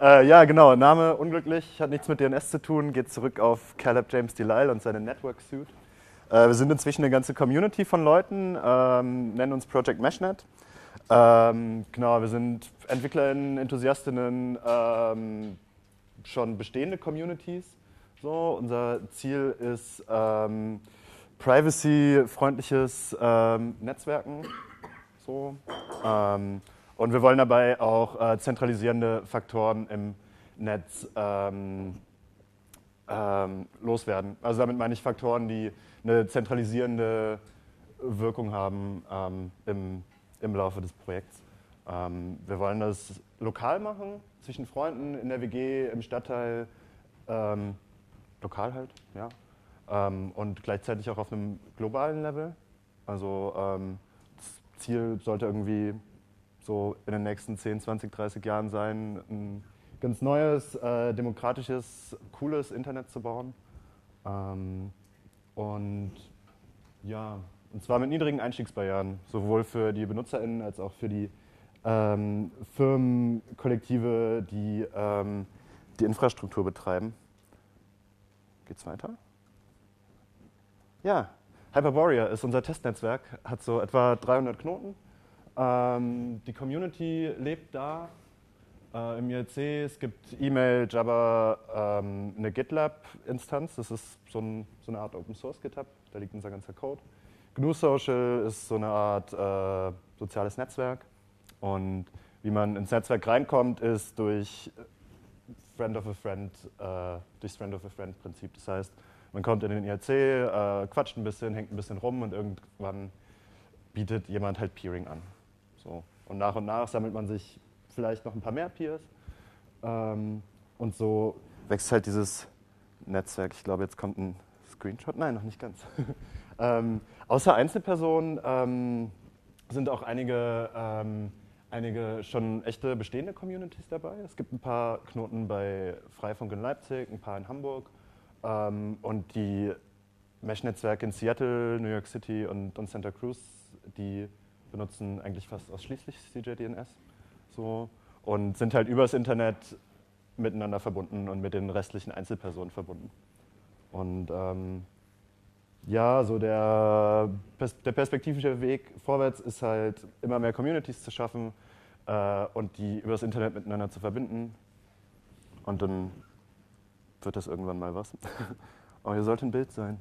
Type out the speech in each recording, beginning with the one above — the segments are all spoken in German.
Äh, ja, genau. Name unglücklich, hat nichts mit DNS zu tun, geht zurück auf Caleb James Delisle und seine Network Suite. Äh, wir sind inzwischen eine ganze Community von Leuten, ähm, nennen uns Project Meshnet. Ähm, genau, wir sind EntwicklerInnen, Enthusiastinnen, ähm, schon bestehende Communities. So, unser Ziel ist ähm, privacy-freundliches ähm, Netzwerken. So. Und wir wollen dabei auch äh, zentralisierende Faktoren im Netz ähm, ähm, loswerden. Also damit meine ich Faktoren, die eine zentralisierende Wirkung haben ähm, im, im Laufe des Projekts. Ähm, wir wollen das lokal machen, zwischen Freunden, in der WG, im Stadtteil, ähm, lokal halt, ja. Ähm, und gleichzeitig auch auf einem globalen Level. Also das Ziel sollte irgendwie so in den nächsten 10, 20, 30 Jahren sein, ein ganz neues, äh, demokratisches, cooles Internet zu bauen. Ähm, und ja, und zwar mit niedrigen Einstiegsbarrieren, sowohl für die BenutzerInnen als auch für die ähm, Firmen, die ähm, die Infrastruktur betreiben. Geht's weiter? Ja, Hyperborea ist unser Testnetzwerk, hat so etwa 300 Knoten ähm, die Community lebt da äh, im IRC. Es gibt E-Mail, Java, ähm, eine GitLab-Instanz. Das ist so, ein, so, eine Art Open Source GitHub. Da liegt unser ganzer Code. GNU Social ist so eine Art äh, soziales Netzwerk. Und wie man ins Netzwerk reinkommt, ist durch Friend of a Friend, äh, durchs Friend of a Friend Prinzip. Das heißt, man kommt in den IRC, äh, quatscht ein bisschen, hängt ein bisschen rum und irgendwann bietet jemand halt Peering an. So. Und nach und nach sammelt man sich vielleicht noch ein paar mehr Peers. Ähm, und so wächst halt dieses Netzwerk. Ich glaube, jetzt kommt ein Screenshot. Nein, noch nicht ganz. ähm, außer Einzelpersonen ähm, sind auch einige, ähm, einige schon echte bestehende Communities dabei. Es gibt ein paar Knoten bei Freifunk in Leipzig, ein paar in Hamburg. Ähm, und die Mesh-Netzwerke in Seattle, New York City und, und Santa Cruz, die benutzen eigentlich fast ausschließlich CJDNS so, und sind halt übers Internet miteinander verbunden und mit den restlichen Einzelpersonen verbunden. Und ähm, ja, so der, der perspektivische Weg vorwärts ist halt immer mehr Communities zu schaffen äh, und die übers Internet miteinander zu verbinden. Und dann wird das irgendwann mal was. oh, hier sollte ein Bild sein.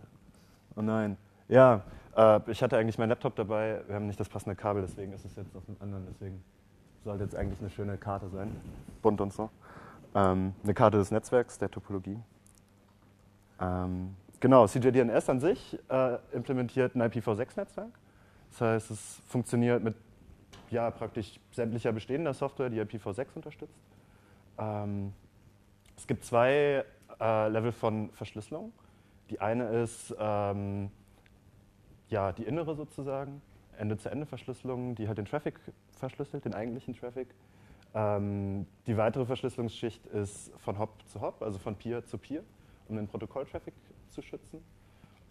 Oh nein. Ja, äh, ich hatte eigentlich meinen Laptop dabei, wir haben nicht das passende Kabel, deswegen ist es jetzt auf dem anderen, deswegen sollte jetzt eigentlich eine schöne Karte sein, bunt und so. Ähm, eine Karte des Netzwerks, der Topologie. Ähm, genau, CJDNS an sich äh, implementiert ein IPv6-Netzwerk. Das heißt, es funktioniert mit ja, praktisch sämtlicher bestehender Software, die IPv6 unterstützt. Ähm, es gibt zwei äh, Level von Verschlüsselung. Die eine ist ähm, ja, die innere sozusagen, Ende-zu-Ende-Verschlüsselung, die halt den Traffic verschlüsselt, den eigentlichen Traffic. Ähm, die weitere Verschlüsselungsschicht ist von Hop zu Hop, also von Peer zu Peer, um den Protokoll-Traffic zu schützen.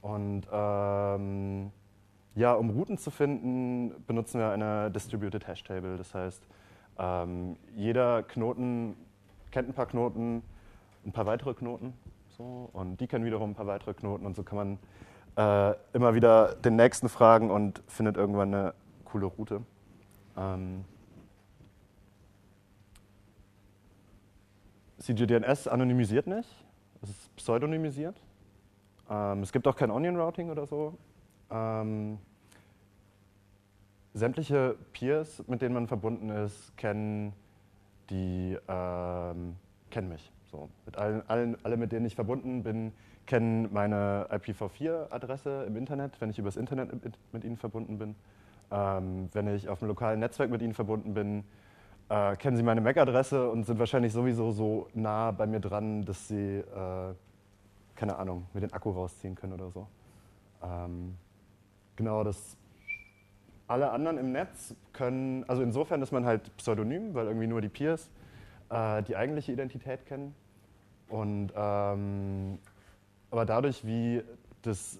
Und ähm, ja, um Routen zu finden, benutzen wir eine Distributed Hash Table. Das heißt, ähm, jeder Knoten kennt ein paar Knoten, ein paar weitere Knoten. So, und die kennen wiederum ein paar weitere Knoten. Und so kann man äh, immer wieder den nächsten fragen und findet irgendwann eine coole Route. Ähm, CGDNS anonymisiert nicht, es ist pseudonymisiert. Ähm, es gibt auch kein Onion Routing oder so. Ähm, sämtliche Peers, mit denen man verbunden ist, kennen, die, ähm, kennen mich. So, mit allen, allen, alle, mit denen ich verbunden bin, kennen meine IPv4-Adresse im Internet, wenn ich übers Internet mit ihnen verbunden bin. Ähm, wenn ich auf einem lokalen Netzwerk mit ihnen verbunden bin, äh, kennen sie meine MAC-Adresse und sind wahrscheinlich sowieso so nah bei mir dran, dass sie, äh, keine Ahnung, mir den Akku rausziehen können oder so. Ähm, genau, das alle anderen im Netz können, also insofern ist man halt pseudonym, weil irgendwie nur die Peers äh, die eigentliche Identität kennen. Und ähm, aber dadurch, wie das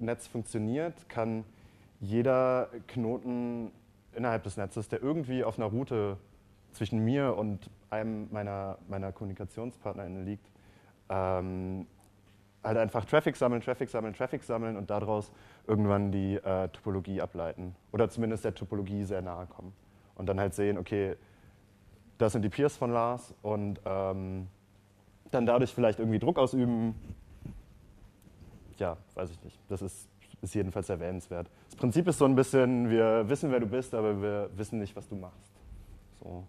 Netz funktioniert, kann jeder Knoten innerhalb des Netzes, der irgendwie auf einer Route zwischen mir und einem meiner, meiner KommunikationspartnerInnen liegt, ähm, halt einfach Traffic sammeln, Traffic sammeln, Traffic sammeln und daraus irgendwann die äh, Topologie ableiten. Oder zumindest der Topologie sehr nahe kommen. Und dann halt sehen, okay, das sind die Peers von Lars und ähm, dann dadurch vielleicht irgendwie Druck ausüben. Ja, weiß ich nicht. Das ist, ist jedenfalls erwähnenswert. Das Prinzip ist so ein bisschen, wir wissen, wer du bist, aber wir wissen nicht, was du machst. So.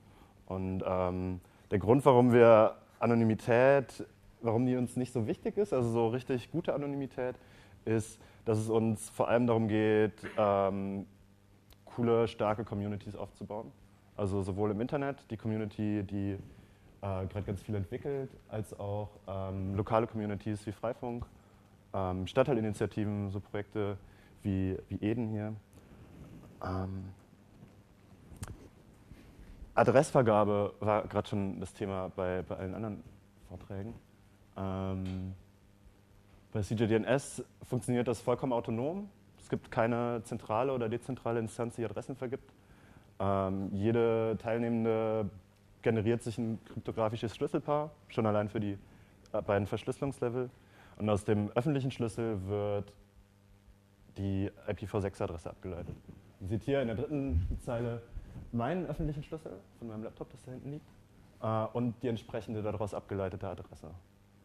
Und ähm, der Grund, warum wir Anonymität, warum die uns nicht so wichtig ist, also so richtig gute Anonymität, ist, dass es uns vor allem darum geht, ähm, coole, starke Communities aufzubauen. Also sowohl im Internet, die Community, die äh, gerade ganz viel entwickelt, als auch ähm, lokale Communities wie Freifunk, ähm, Stadtteilinitiativen, so Projekte wie, wie Eden hier. Ähm, Adressvergabe war gerade schon das Thema bei, bei allen anderen Vorträgen. Ähm, bei CJDNS funktioniert das vollkommen autonom. Es gibt keine zentrale oder dezentrale Instanz, die Adressen vergibt. Ähm, jede Teilnehmende generiert sich ein kryptografisches Schlüsselpaar, schon allein für die äh, beiden Verschlüsselungslevel. Und aus dem öffentlichen Schlüssel wird die IPv6-Adresse abgeleitet. Man sieht hier in der dritten Zeile meinen öffentlichen Schlüssel von meinem Laptop, das da hinten liegt, äh, und die entsprechende daraus abgeleitete Adresse.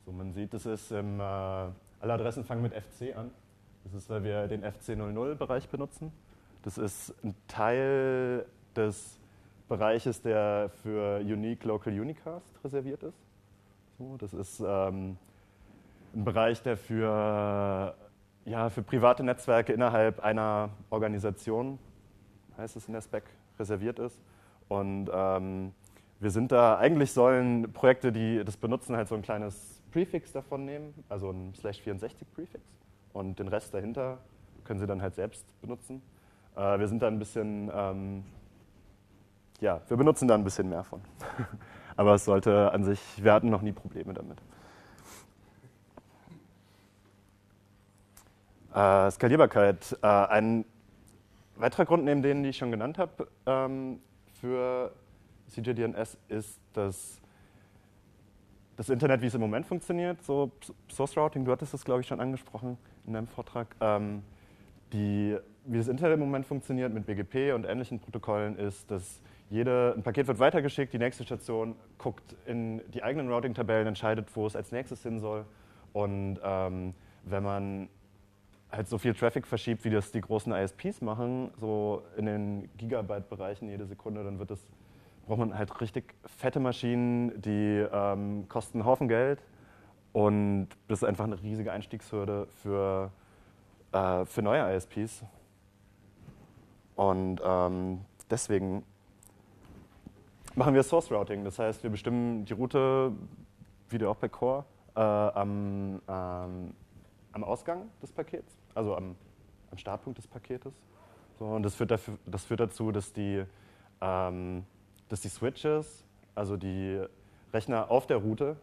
So, man sieht, das ist im, äh, alle Adressen fangen mit FC an. Das ist, weil wir den FC00-Bereich benutzen. Das ist ein Teil des Bereiches, der für Unique Local Unicast reserviert ist. So, das ist ähm, ein Bereich, der für, ja, für private Netzwerke innerhalb einer Organisation, heißt es in der Spec, reserviert ist. Und ähm, wir sind da, eigentlich sollen Projekte, die das benutzen, halt so ein kleines Prefix davon nehmen, also ein Slash 64 Prefix. Und den Rest dahinter können sie dann halt selbst benutzen. Äh, wir sind da ein bisschen, ähm, ja, wir benutzen da ein bisschen mehr von. Aber es sollte an sich, wir hatten noch nie Probleme damit. Äh, Skalierbarkeit. Äh, ein weiterer Grund neben denen, die ich schon genannt habe, ähm, für CJDNS ist, dass das Internet, wie es im Moment funktioniert, so Source Routing, du hattest das, glaube ich, schon angesprochen in deinem Vortrag, ähm, die, wie das Internet im Moment funktioniert mit BGP und ähnlichen Protokollen, ist, dass jede, ein Paket wird weitergeschickt, die nächste Station guckt in die eigenen Routing-Tabellen, entscheidet, wo es als nächstes hin soll. Und ähm, wenn man halt so viel Traffic verschiebt, wie das die großen ISPs machen, so in den Gigabyte-Bereichen jede Sekunde, dann wird das, braucht man halt richtig fette Maschinen, die ähm, kosten einen Haufen Geld und das ist einfach eine riesige Einstiegshürde für, äh, für neue ISPs. Und ähm, deswegen machen wir Source Routing. Das heißt, wir bestimmen die Route, wie auch bei Core, äh, am, ähm, am Ausgang des Pakets also am, am Startpunkt des Paketes. So, und das führt, dafür, das führt dazu, dass die, ähm, dass die Switches, also die Rechner auf der Route,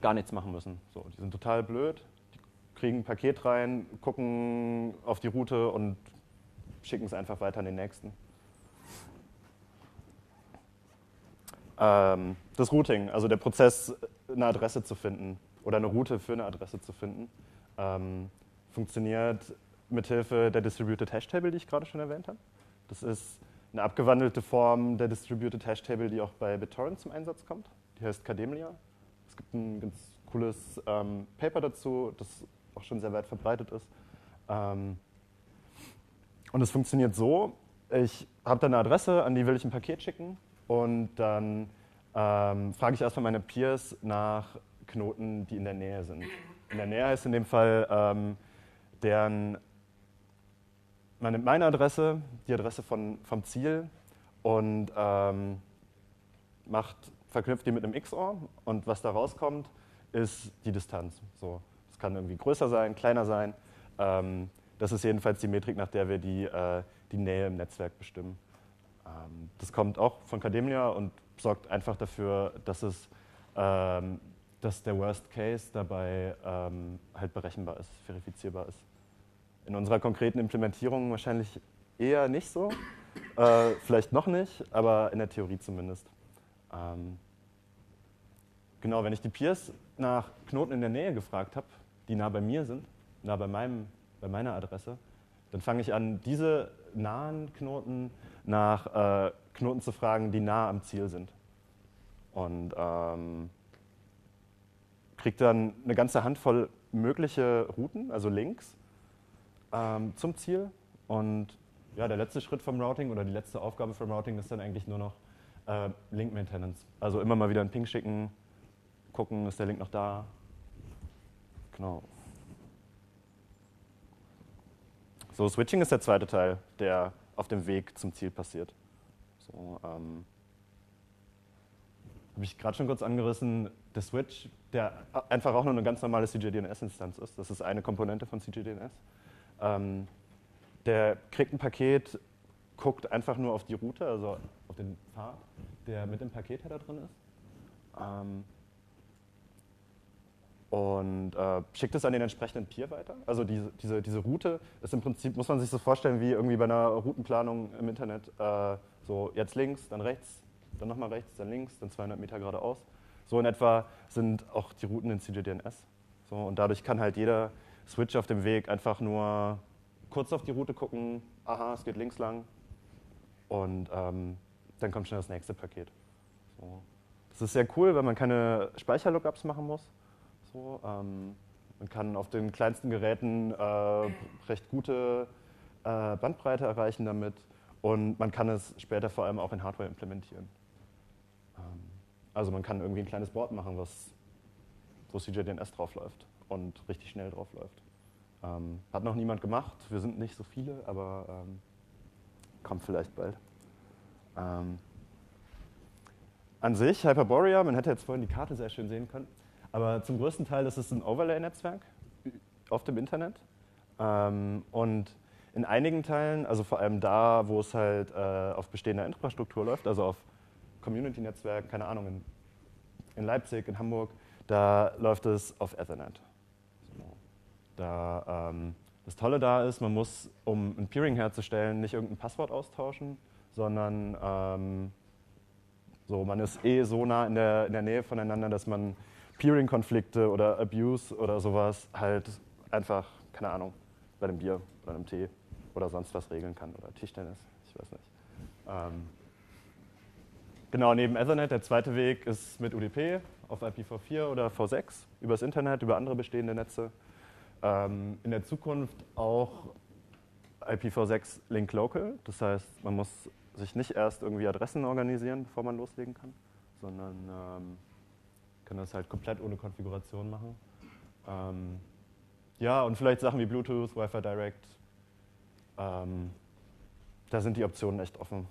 gar nichts machen müssen. So, die sind total blöd, die kriegen ein Paket rein, gucken auf die Route und schicken es einfach weiter an den nächsten. Ähm, das Routing, also der Prozess, eine Adresse zu finden oder eine Route für eine Adresse zu finden. Ähm, funktioniert mithilfe der Distributed Hash Table, die ich gerade schon erwähnt habe. Das ist eine abgewandelte Form der Distributed Hash Table, die auch bei BitTorrent zum Einsatz kommt. Die heißt Cademlia. Es gibt ein ganz cooles ähm, Paper dazu, das auch schon sehr weit verbreitet ist. Ähm, und es funktioniert so, ich habe da eine Adresse, an die will ich ein Paket schicken und dann ähm, frage ich erstmal meine Peers nach Knoten, die in der Nähe sind. In der Nähe heißt in dem Fall ähm, deren, man nimmt meine Adresse, die Adresse von, vom Ziel und ähm, macht, verknüpft die mit einem XOR und was da rauskommt, ist die Distanz. So, das kann irgendwie größer sein, kleiner sein. Ähm, das ist jedenfalls die Metrik, nach der wir die, äh, die Nähe im Netzwerk bestimmen. Ähm, das kommt auch von Cademia und sorgt einfach dafür, dass es ähm, dass der Worst Case dabei ähm, halt berechenbar ist, verifizierbar ist. In unserer konkreten Implementierung wahrscheinlich eher nicht so. Äh, vielleicht noch nicht, aber in der Theorie zumindest. Ähm, genau, wenn ich die Peers nach Knoten in der Nähe gefragt habe, die nah bei mir sind, nah bei, meinem, bei meiner Adresse, dann fange ich an, diese nahen Knoten nach äh, Knoten zu fragen, die nah am Ziel sind. Und ähm, kriege dann eine ganze Handvoll mögliche Routen, also Links ähm, zum Ziel. Und ja, der letzte Schritt vom Routing oder die letzte Aufgabe vom Routing ist dann eigentlich nur noch äh, Link Maintenance. Also immer mal wieder einen Ping schicken, gucken, ist der Link noch da. Genau. So, Switching ist der zweite Teil, der auf dem Weg zum Ziel passiert. So, ähm, Habe ich gerade schon kurz angerissen, der Switch, der einfach auch nur eine ganz normale CJDNS-Instanz ist. Das ist eine Komponente von CJDNS. Ähm, der kriegt ein Paket, guckt einfach nur auf die Route, also auf den Pfad, der mit dem Paketheader drin ist. Ähm, und äh, schickt es an den entsprechenden Peer weiter. Also diese, diese, diese Route ist im Prinzip, muss man sich so vorstellen, wie irgendwie bei einer Routenplanung im Internet. Äh, so jetzt links, dann rechts, dann nochmal rechts, dann links, dann 200 Meter geradeaus. So in etwa sind auch die Routen in CJDNS. So, und dadurch kann halt jeder Switch auf dem Weg einfach nur kurz auf die Route gucken, aha, es geht links lang und ähm, dann kommt schon das nächste Paket. So. Das ist sehr cool, weil man keine Speicherlookups machen muss. So, ähm, man kann auf den kleinsten Geräten äh, recht gute äh, Bandbreite erreichen damit und man kann es später vor allem auch in Hardware implementieren. Ähm, also man kann irgendwie ein kleines Board machen, was, wo CJDNS draufläuft und richtig schnell draufläuft. Ähm, hat noch niemand gemacht, wir sind nicht so viele, aber ähm, kommt vielleicht bald. Ähm, an sich, Hyperborea, man hätte jetzt vorhin die Karte sehr schön sehen können, aber zum größten Teil ist es ein Overlay-Netzwerk auf dem Internet. Ähm, und in einigen Teilen, also vor allem da, wo es halt äh, auf bestehender Infrastruktur läuft, also auf Community-Netzwerken, keine Ahnung, in, Leipzig, in Hamburg, da läuft es auf Ethernet. Da, ähm, das Tolle da ist, man muss, um ein Peering herzustellen, nicht irgendein Passwort austauschen, sondern ähm, so, man ist eh so nah in der, in der Nähe voneinander, dass man Peering-Konflikte oder Abuse oder sowas halt einfach, keine Ahnung, bei einem Bier oder einem Tee oder sonst was regeln kann oder Tischtennis, ich weiß nicht. Ähm, genau, neben Ethernet, der zweite Weg ist mit UDP auf IPv4 oder V6 übers Internet, über andere bestehende Netze. Ähm, in der Zukunft auch IPv6 Link Local, das heißt, man muss sich nicht erst irgendwie Adressen organisieren, bevor man loslegen kann, sondern ähm, kann das halt komplett ohne Konfiguration machen. Ähm, ja, und vielleicht Sachen wie Bluetooth, Wi-Fi Direct. Ähm, da sind die Optionen echt offen.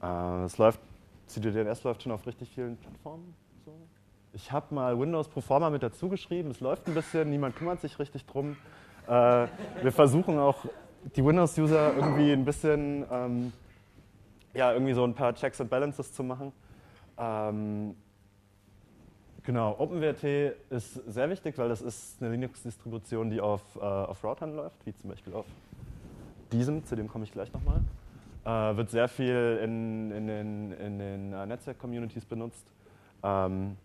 Äh, es läuft, CGDNS läuft schon auf richtig vielen Plattformen. So. Ich habe mal Windows Proforma mit dazu geschrieben. Es läuft ein bisschen, niemand kümmert sich richtig drum. Äh, wir versuchen auch die Windows-User irgendwie ein bisschen ähm, ja, irgendwie so ein paar Checks and Balances zu machen. Ähm, genau, OpenWrt ist sehr wichtig, weil das ist eine Linux-Distribution, die auf, äh, auf Routern läuft, wie zum Beispiel auf diesem, zu dem komme ich gleich nochmal. Äh, wird sehr viel in, in den, in den uh, Netzwerk-Communities benutzt. Ähm,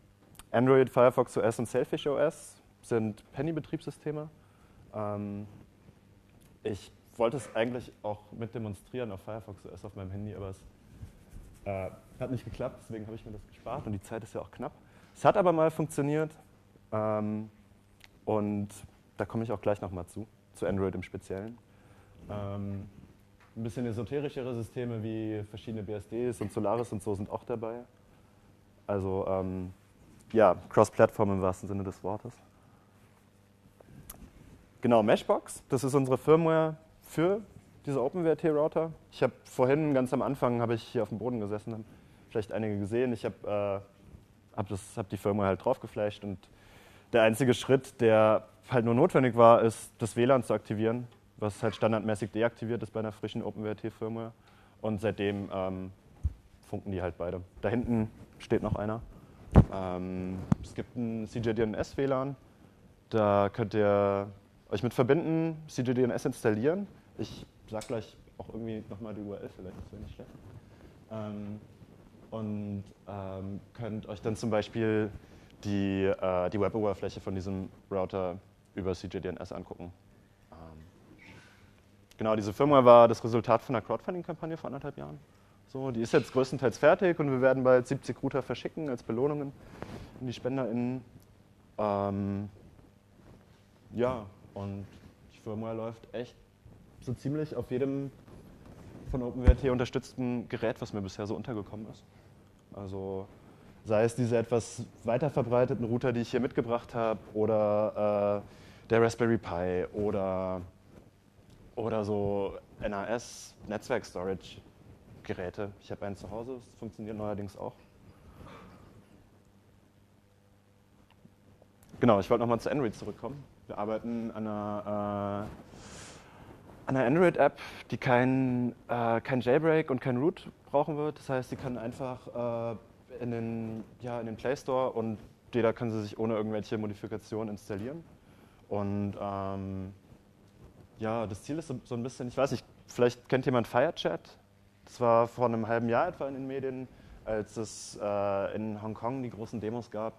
Android, Firefox OS und Sailfish OS sind Penny-Betriebssysteme. Ähm, ich wollte es eigentlich auch mit demonstrieren auf Firefox OS auf meinem Handy, aber es äh, hat nicht geklappt, deswegen habe ich mir das gespart und die Zeit ist ja auch knapp. Es hat aber mal funktioniert ähm, und da komme ich auch gleich nochmal zu, zu Android im Speziellen. Ähm, ein bisschen esoterischere Systeme wie verschiedene BSDs und Solaris und so sind auch dabei. Also ähm, ja, Cross-Plattform im wahrsten Sinne des Wortes. Genau, Meshbox, das ist unsere Firmware, für diese OpenWrt-Router. Ich habe vorhin ganz am Anfang habe ich hier auf dem Boden gesessen, haben vielleicht einige gesehen. Ich habe äh, hab hab die Firma halt draufgeflasht und der einzige Schritt, der halt nur notwendig war, ist das WLAN zu aktivieren, was halt standardmäßig deaktiviert ist bei einer frischen OpenWrt-Firmware. Und seitdem ähm, funken die halt beide. Da hinten steht noch einer. Ähm, es gibt ein CJDNS-WLAN. Da könnt ihr euch mit verbinden, CGDNS installieren. Ich sage gleich auch irgendwie nochmal die URL, vielleicht ist ja nicht schlecht. Ähm, und ähm, könnt euch dann zum Beispiel die, äh, die Web-Oberfläche von diesem Router über CGDNS angucken. Ähm, genau, diese Firmware war das Resultat von einer Crowdfunding-Kampagne vor anderthalb Jahren. So, die ist jetzt größtenteils fertig und wir werden bald 70 Router verschicken als Belohnungen an die SpenderInnen. Ähm, ja, und die Firmware läuft echt so ziemlich auf jedem von OpenWrt unterstützten Gerät, was mir bisher so untergekommen ist. Also sei es diese etwas weiter verbreiteten Router, die ich hier mitgebracht habe, oder äh, der Raspberry Pi oder, oder so NAS, Netzwerk Storage Geräte. Ich habe einen zu Hause, das funktioniert neuerdings auch. Genau, ich wollte nochmal zu Android zurückkommen. Wir arbeiten an einer, äh, einer Android-App, die kein, äh, kein Jailbreak und kein Root brauchen wird. Das heißt, sie kann einfach äh, in, den, ja, in den Play Store und jeder kann sie sich ohne irgendwelche Modifikationen installieren. Und ähm, ja, das Ziel ist so, so, ein bisschen, ich weiß nicht, vielleicht kennt jemand Firechat. Das war vor einem halben Jahr etwa in den Medien, als es äh, in Hongkong die großen Demos gab.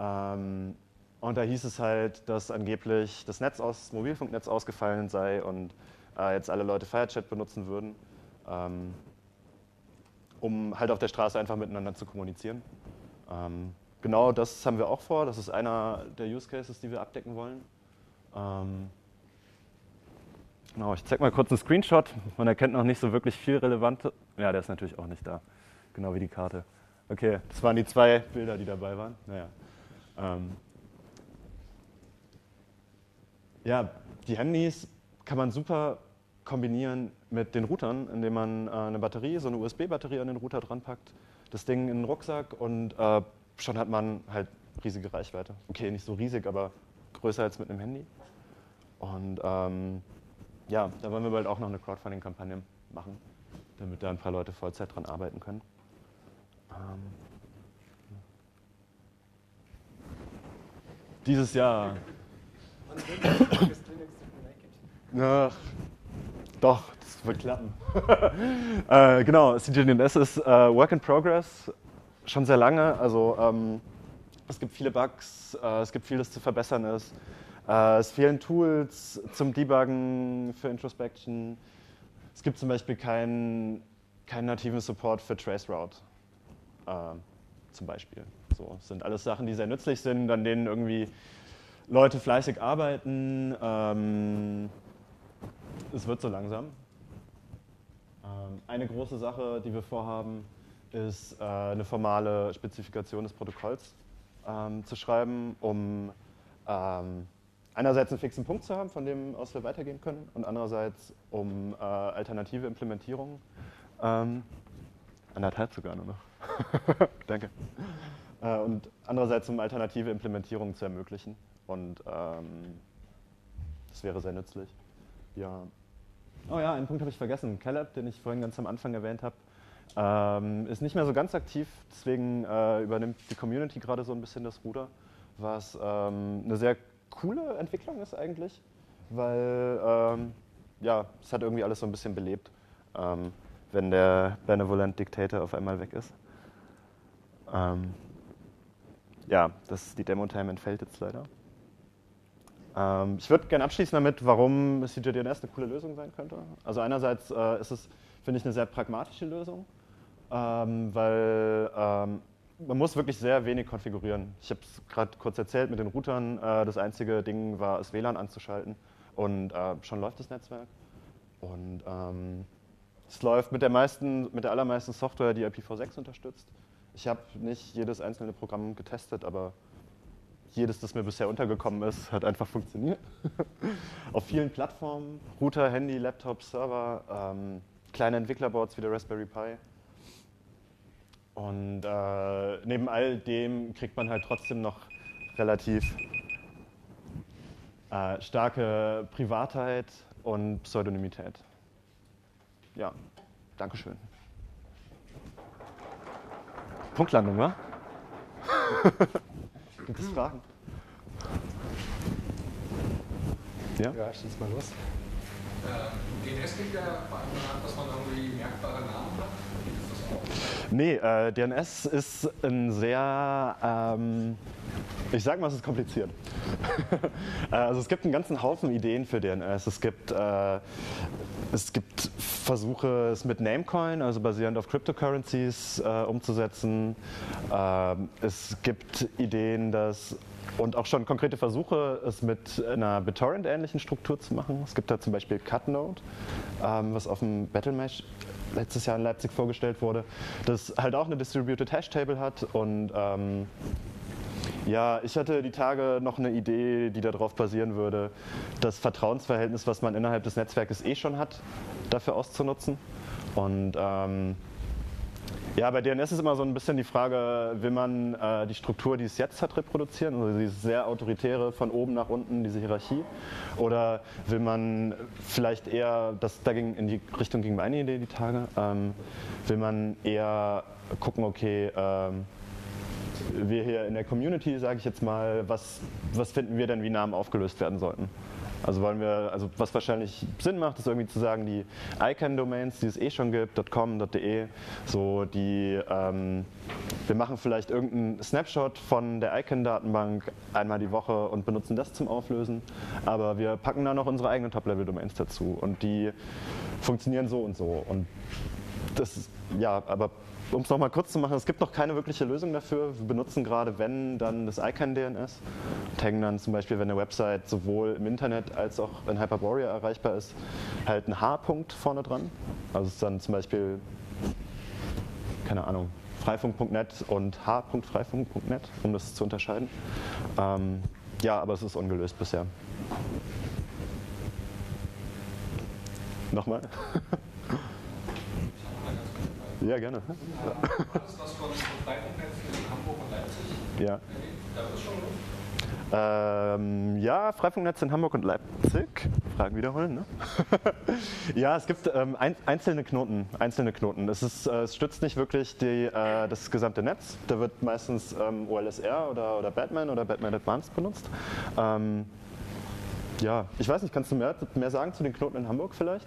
Ähm, und da hieß es halt, dass angeblich das Netz aus, Mobilfunknetz ausgefallen sei und äh, jetzt alle Leute Firechat benutzen würden, ähm, um halt auf der Straße einfach miteinander zu kommunizieren. Ähm, genau das haben wir auch vor. Das ist einer der Use Cases, die wir abdecken wollen. Ähm, genau, ich zeige mal kurz einen Screenshot. Man erkennt noch nicht so wirklich viel Relevante. Ja, der ist natürlich auch nicht da. Genau wie die Karte. Okay, das waren die zwei Bilder, die dabei waren. Naja. Ähm, ja, die Handys kann man super kombinieren mit den Routern, indem man äh, eine Batterie, so eine USB-Batterie an den Router dran packt, das Ding in den Rucksack und äh, schon hat man halt riesige Reichweite. Okay, nicht so riesig, aber größer als mit einem Handy. Und ähm, ja, da wollen wir bald auch noch eine Crowdfunding-Kampagne machen, damit da ein paar Leute Vollzeit dran arbeiten können. Ähm, dieses Jahr Ach, doch, das wird klappen. äh, genau, CGNS ist äh, Work in Progress, schon sehr lange. Also ähm, es gibt viele Bugs, äh, es gibt vieles zu verbessern ist. Äh, es fehlen Tools zum Debuggen für Introspection. Es gibt zum Beispiel keinen kein nativen Support für Traceroute, äh, zum Beispiel. So, das sind alles Sachen, die sehr nützlich sind, an denen irgendwie Leute fleißig arbeiten. Ähm, es wird so langsam. Ähm, eine große Sache, die wir vorhaben, ist äh, eine formale Spezifikation des Protokolls ähm, zu schreiben, um ähm, einerseits einen fixen Punkt zu haben, von dem aus wir weitergehen können, und andererseits um äh, alternative Implementierungen. Ähm, anderthalb sogar nur noch. Danke. Äh, und andererseits um alternative Implementierungen zu ermöglichen. Und ähm, das wäre sehr nützlich. Ja. Oh ja, einen Punkt habe ich vergessen. Caleb, den ich vorhin ganz am Anfang erwähnt habe, ähm, ist nicht mehr so ganz aktiv. Deswegen äh, übernimmt die Community gerade so ein bisschen das Ruder, was ähm, eine sehr coole Entwicklung ist eigentlich, weil ähm, ja, es hat irgendwie alles so ein bisschen belebt, ähm, wenn der Benevolent Dictator auf einmal weg ist. Ja, das, die Demo-Time entfällt jetzt leider. Ähm, ich würde gerne abschließen damit, warum CJDNS eine coole Lösung sein könnte. Also einerseits äh, ist es, finde ich, eine sehr pragmatische Lösung, ähm, weil ähm, man muss wirklich sehr wenig konfigurieren. Ich habe es gerade kurz erzählt mit den Routern. Äh, das einzige Ding war, das WLAN anzuschalten und äh, schon läuft das Netzwerk. Und ähm, es läuft mit der, meisten, mit der allermeisten Software, die IPv6 unterstützt. Ich habe nicht jedes einzelne Programm getestet, aber jedes, das mir bisher untergekommen ist, hat einfach funktioniert. Auf vielen Plattformen, Router, Handy, Laptop, Server, ähm, kleine Entwicklerboards wie der Raspberry Pi. Und äh, neben all dem kriegt man halt trotzdem noch relativ äh, starke Privatheit und Pseudonymität. Ja, Dankeschön. Punktlandung, wa? Gibt es Fragen? Ja, ja schieß mal los. Äh, DNS liegt ja vor allem daran, dass man irgendwie merkbare Namen hat. Nee, äh, DNS ist ein sehr, ähm, ich sag mal, es ist kompliziert. Äh, also es gibt einen ganzen Haufen Ideen für DNS. Es gibt, äh, es gibt Versuche, es mit Namecoin, also basierend auf Cryptocurrencies, äh, umzusetzen. Ähm, es gibt Ideen, dass und auch schon konkrete Versuche, es mit einer BitTorrent-ähnlichen Struktur zu machen. Es gibt da zum Beispiel CutNode, ähm, was auf dem Battlemesh letztes Jahr in Leipzig vorgestellt wurde, das halt auch eine Distributed Hash Table hat und ähm, ja, ich hatte die Tage noch eine Idee, die darauf basieren würde, das Vertrauensverhältnis, was man innerhalb des Netzwerkes eh schon hat, dafür auszunutzen. Und ähm, ja, bei DNS ist immer so ein bisschen die Frage, will man äh, die Struktur, die es jetzt hat, reproduzieren, also diese sehr autoritäre von oben nach unten, diese Hierarchie, oder will man vielleicht eher, das dagegen in die Richtung ging meine Idee die Tage, ähm, will man eher gucken, okay, ähm, wir hier in der Community, sage ich jetzt mal, was, was finden wir denn, wie Namen aufgelöst werden sollten? Also wollen wir, also was wahrscheinlich Sinn macht, ist irgendwie zu sagen, die ICANN-Domains, die es eh schon gibt, .com, .de, so die, ähm, wir machen vielleicht irgendeinen Snapshot von der ICANN-Datenbank einmal die Woche und benutzen das zum Auflösen, aber wir packen da noch unsere eigenen Top-Level-Domains dazu und die funktionieren so und so und das, ja, aber um es nochmal kurz zu machen, es gibt noch keine wirkliche Lösung dafür. Wir benutzen gerade, wenn, dann das ICANN-DNS und hängen dann zum Beispiel, wenn eine Website sowohl im Internet als auch in Hyperborea erreichbar ist, halt einen H-Punkt vorne dran. Also es ist dann zum Beispiel, keine Ahnung, freifunk.net und h.freifunk.net, um das zu unterscheiden. Ähm, ja, aber es ist ungelöst bisher. Nochmal? Ja, gerne. War das was von Freifunknetz in Hamburg und Leipzig? Ja. Da ist schon ähm, ja, Freifunknetz in Hamburg und Leipzig. Fragen wiederholen, ne? ja, es gibt ähm, ein, einzelne Knoten. Einzelne Knoten. Es, ist, äh, es stützt nicht wirklich die, äh, das gesamte Netz. Da wird meistens ähm, OLSR oder, oder Batman oder Batman Advanced benutzt. Ähm, ja, ich weiß nicht, kannst du mehr, mehr sagen zu den Knoten in Hamburg vielleicht?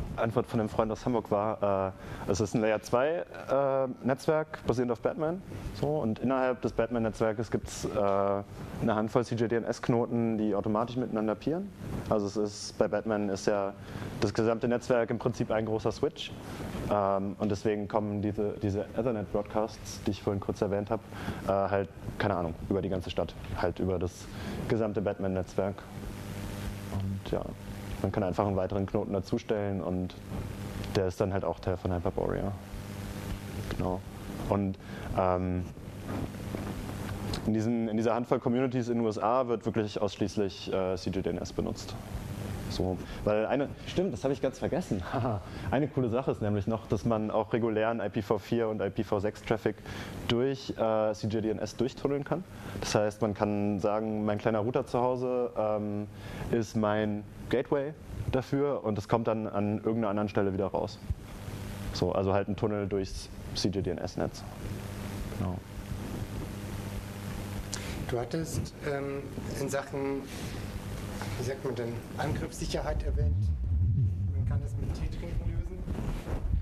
Antwort von dem Freund aus Hamburg war, äh, es ist ein Layer 2 äh, Netzwerk basierend auf Batman. So, und innerhalb des Batman-Netzwerkes gibt es äh, eine Handvoll CJDNS-Knoten, die automatisch miteinander peeren. Also es ist, bei Batman ist ja das gesamte Netzwerk im Prinzip ein großer Switch. Ähm, und deswegen kommen diese, diese Ethernet-Broadcasts, die ich vorhin kurz erwähnt habe, äh, halt, keine Ahnung, über die ganze Stadt, halt über das gesamte Batman-Netzwerk. Und ja. Man kann einfach einen weiteren Knoten dazustellen und der ist dann halt auch Teil von Hyperborea. Genau. Und ähm, in, diesen, in dieser Handvoll Communities in den USA wird wirklich ausschließlich äh, CGDNS benutzt. So, weil eine, stimmt, das habe ich ganz vergessen. eine coole Sache ist nämlich noch, dass man auch regulären IPv4 und IPv6-Traffic durch äh, CGDNS durchtunneln kann. Das heißt, man kann sagen, mein kleiner Router zu Hause ähm, ist mein Gateway dafür und es kommt dann an irgendeiner anderen Stelle wieder raus. So, also halt ein Tunnel durchs CGDNS-Netz. Genau. Du hattest ähm, in Sachen wie sagt man denn, Angriffssicherheit erwähnt. Man kann das mit Tee trinken lösen.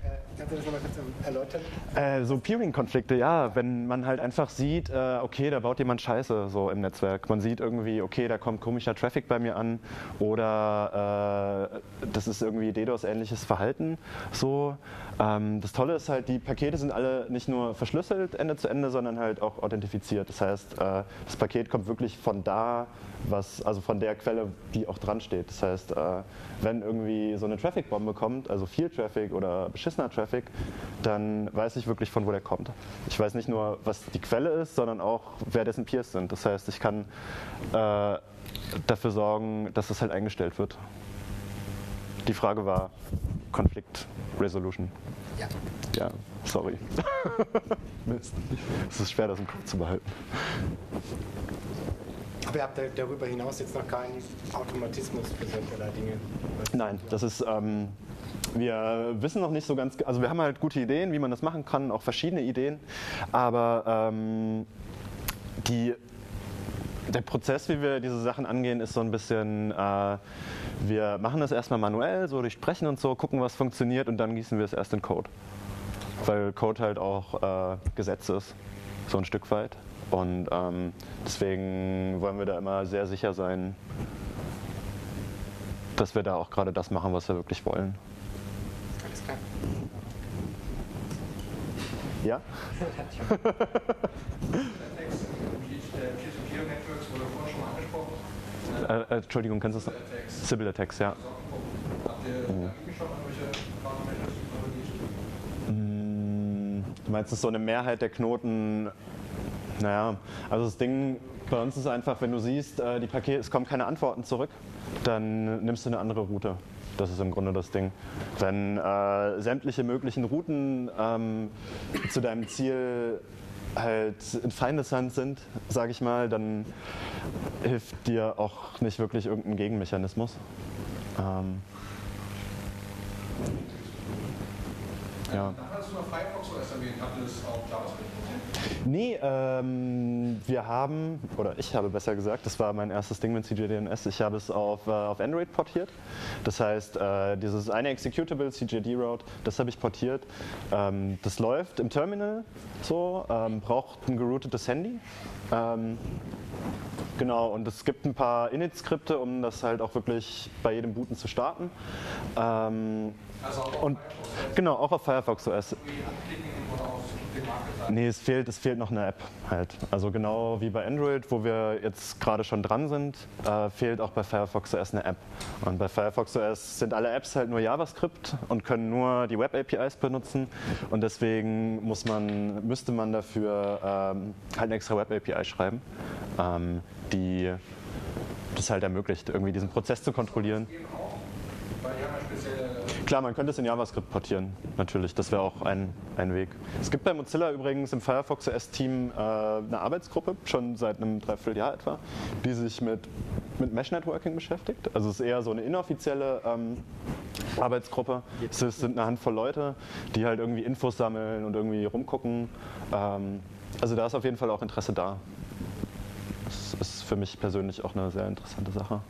Äh, kannst du das nochmal kurz erläutern? Äh, so Peering-Konflikte, ja. Wenn man halt einfach sieht, äh, okay, da baut jemand Scheiße so im Netzwerk. Man sieht irgendwie, okay, da kommt komischer Traffic bei mir an oder äh, das ist irgendwie DDoS-ähnliches Verhalten. So. Ähm, das Tolle ist halt, die Pakete sind alle nicht nur verschlüsselt Ende zu Ende, sondern halt auch authentifiziert. Das heißt, äh, das Paket kommt wirklich von da, was, also von der Quelle, die auch dran steht. Das heißt, äh, wenn irgendwie so eine Traffic-Bombe kommt, also viel Traffic oder beschissener Kistner-Traffic, dann weiß ich wirklich, von wo der kommt. Ich weiß nicht nur, was die Quelle ist, sondern auch, wer dessen Peers sind. Das heißt, ich kann äh, dafür sorgen, dass das halt eingestellt wird. Die Frage war Konflikt Resolution. Ja. Ja, sorry. Mist. Es ist schwer, das im Kopf zu behalten. Da- darüber hinaus jetzt noch keinen Automatismus für solche Dinge. Nein, das ist. Ähm, wir wissen noch nicht so ganz. Also, wir haben halt gute Ideen, wie man das machen kann, auch verschiedene Ideen. Aber ähm, die, der Prozess, wie wir diese Sachen angehen, ist so ein bisschen. Äh, wir machen das erstmal manuell, so durch Sprechen und so, gucken, was funktioniert und dann gießen wir es erst in Code. Weil Code halt auch äh, Gesetz ist, so ein Stück weit. Und ähm, deswegen wollen wir da immer sehr sicher sein, dass wir da auch gerade das machen, was wir wirklich wollen. Alles klar. Ja? Der Text im Gebiet der Peer-to-Peer-Networks wurde vorhin schon mal angesprochen. Äh, äh, Entschuldigung, kannst du das? Attacks. Sybil Attacks, ja. Mm, Du meinst, es ist so eine Mehrheit der Knoten? Naja, also das Ding bei uns ist einfach, wenn du siehst, äh, die Pakete, es kommen keine Antworten zurück, dann nimmst du eine andere Route. Das ist im Grunde das Ding. Wenn äh, sämtliche möglichen Routen ähm, zu deinem Ziel halt in Feindeshand sind, sage ich mal, dann hilft dir auch nicht wirklich irgendein Gegenmechanismus. Ähm, ja. Hast du noch Firefox OS erwähnt. Habt ihr das auch JavaScript? Nee, ähm, wir haben, oder ich habe besser gesagt, das war mein erstes Ding mit CJDNS, ich habe es auf, äh, auf Android portiert. Das heißt, äh, dieses eine Executable, CJD Route, das habe ich portiert. Ähm, das läuft im Terminal so, ähm, braucht ein geroutetes Handy. Genau, und es gibt ein paar Init-Skripte, um das halt auch wirklich bei jedem Booten zu starten. Ähm, Also auch auf und Firefox genau, auch auf Firefox OS. auf Market Nee, es fehlt, es fehlt noch eine App halt. Also genau wie bei Android, wo wir jetzt gerade schon dran sind, äh, fehlt auch bei Firefox OS eine App. Und bei Firefox OS sind alle Apps halt nur JavaScript und können nur die Web-APIs benutzen. Und deswegen muss man, müsste man dafür ähm, halt eine extra Web-API schreiben, ähm, die das halt ermöglicht, irgendwie diesen Prozess zu kontrollieren. Klar, man könnte es in JavaScript portieren, natürlich. Das wäre auch ein, ein Weg. Es gibt bei Mozilla übrigens im Firefox OS-Team äh, eine Arbeitsgruppe, schon seit einem Dreivierteljahr etwa, die sich mit, mit Mesh-Networking beschäftigt. Also es ist eher so eine inoffizielle ähm, Arbeitsgruppe. Es sind eine Handvoll Leute, die halt irgendwie Infos sammeln und irgendwie rumgucken. Ähm, also da ist auf jeden Fall auch Interesse da. Das ist für mich persönlich auch eine sehr interessante Sache.